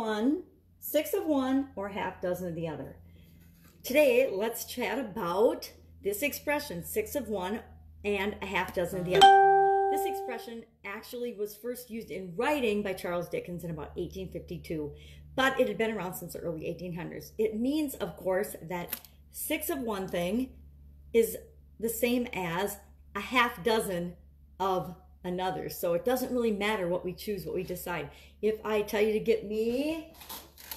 one, six of one, or half dozen of the other. Today, let's chat about this expression, six of one and a half dozen of the other. This expression actually was first used in writing by Charles Dickens in about 1852, but it had been around since the early 1800s. It means, of course, that six of one thing is the same as a half dozen of another. So it doesn't really matter what we choose, what we decide. If I tell you to get me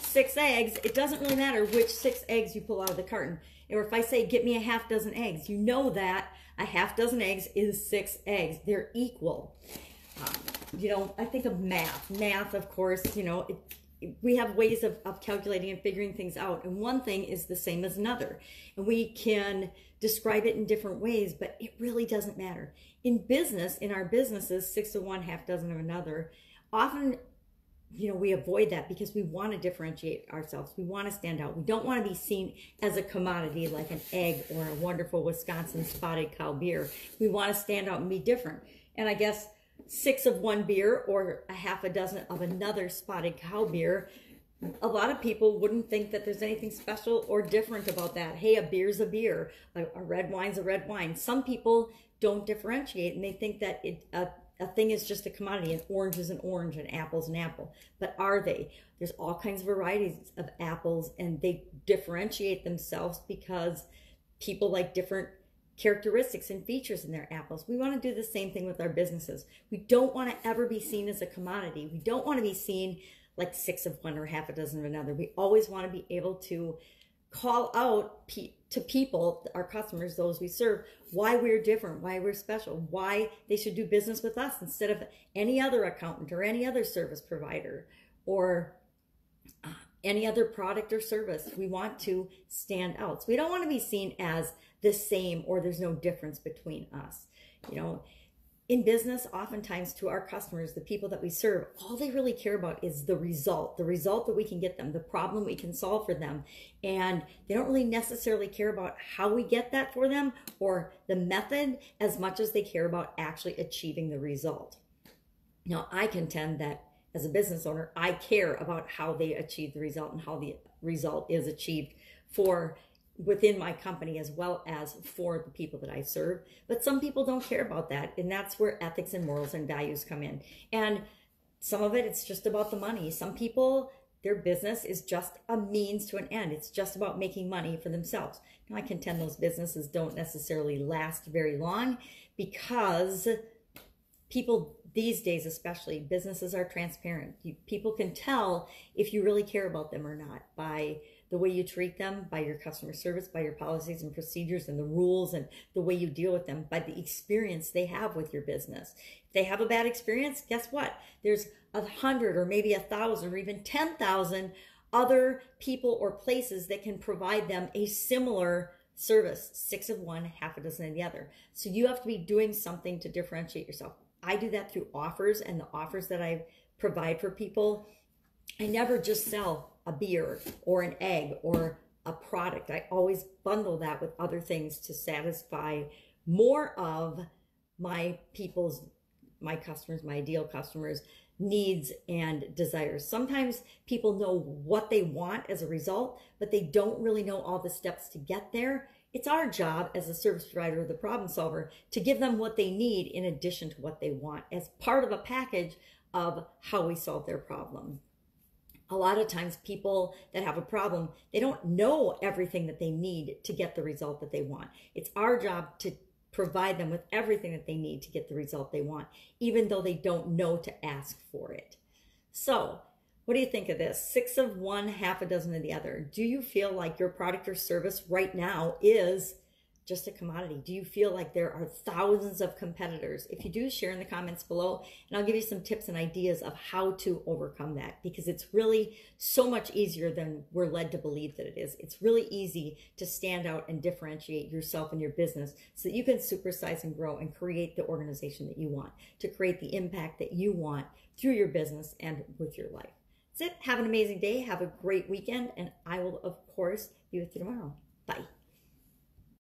six eggs, it doesn't really matter which six eggs you pull out of the carton. Or if I say, get me a half dozen eggs, you know that a half dozen eggs is six eggs. They're equal. Um, you know, I think of math. Math, of course, you know, we have ways of, of calculating and figuring things out. And one thing is the same as another. And we can describe it in different ways, but it really doesn't matter. In business, in our businesses, six of one, half dozen of another, often you know, we avoid that because we want to differentiate ourselves. We want to stand out. We don't want to be seen as a commodity like an egg or a wonderful Wisconsin spotted cow beer. We want to stand out and be different. And I guess six of one beer or a half a dozen of another spotted cow beer, a lot of people wouldn't think that there's anything special or different about that. Hey, a beer's a beer, a, a red wine's a red wine. Some people don't differentiate and they think that it, a, a thing is just a commodity. An orange is an orange, an apple's an apple. But are they? There's all kinds of varieties of apples, and they differentiate themselves because people like different characteristics and features in their apples. We want to do the same thing with our businesses. We don't want to ever be seen as a commodity. We don't want to be seen like six of one or half a dozen of another. We always want to be able to call out to people, our customers, those we serve, why we're different, why we're special, why they should do business with us instead of any other accountant or any other service provider or uh, any other product or service. We want to stand out. So we don't want to be seen as the same or there's no difference between us. You know, in business, oftentimes to our customers, the people that we serve, all they really care about is the result, the result that we can get them, the problem we can solve for them. And they don't really necessarily care about how we get that for them or the method as much as they care about actually achieving the result. Now, I contend that as a business owner, I care about how they achieve the result and how the result is achieved for within my company as well as for the people that I serve. But some people don't care about that. And that's where ethics and morals and values come in. And some of it, it's just about the money. Some people, their business is just a means to an end. It's just about making money for themselves. Now, I contend those businesses don't necessarily last very long because people these days, especially, businesses are transparent. You, people can tell if you really care about them or not by the way you treat them, by your customer service, by your policies and procedures and the rules and the way you deal with them, by the experience they have with your business. If they have a bad experience, guess what? There's a hundred or maybe a thousand or even 10,000 other people or places that can provide them a similar service, six of one, half a dozen of the other. So you have to be doing something to differentiate yourself. I do that through offers and the offers that I provide for people. I never just sell a beer or an egg or a product. I always bundle that with other things to satisfy more of my people's, my customers, my ideal customers' needs and desires. Sometimes people know what they want as a result, but they don't really know all the steps to get there. It's our job as a service provider or the problem solver to give them what they need in addition to what they want as part of a package of how we solve their problem. A lot of times people that have a problem they don't know everything that they need to get the result that they want. It's our job to provide them with everything that they need to get the result they want even though they don't know to ask for it. So what do you think of this six of one half a dozen of the other do you feel like your product or service right now is just a commodity? Do you feel like there are thousands of competitors? If you do, share in the comments below, and I'll give you some tips and ideas of how to overcome that because it's really so much easier than we're led to believe that it is. It's really easy to stand out and differentiate yourself and your business so that you can supersize and grow and create the organization that you want, to create the impact that you want through your business and with your life. That's it. Have an amazing day. Have a great weekend, and I will, of course, be with you tomorrow. Bye.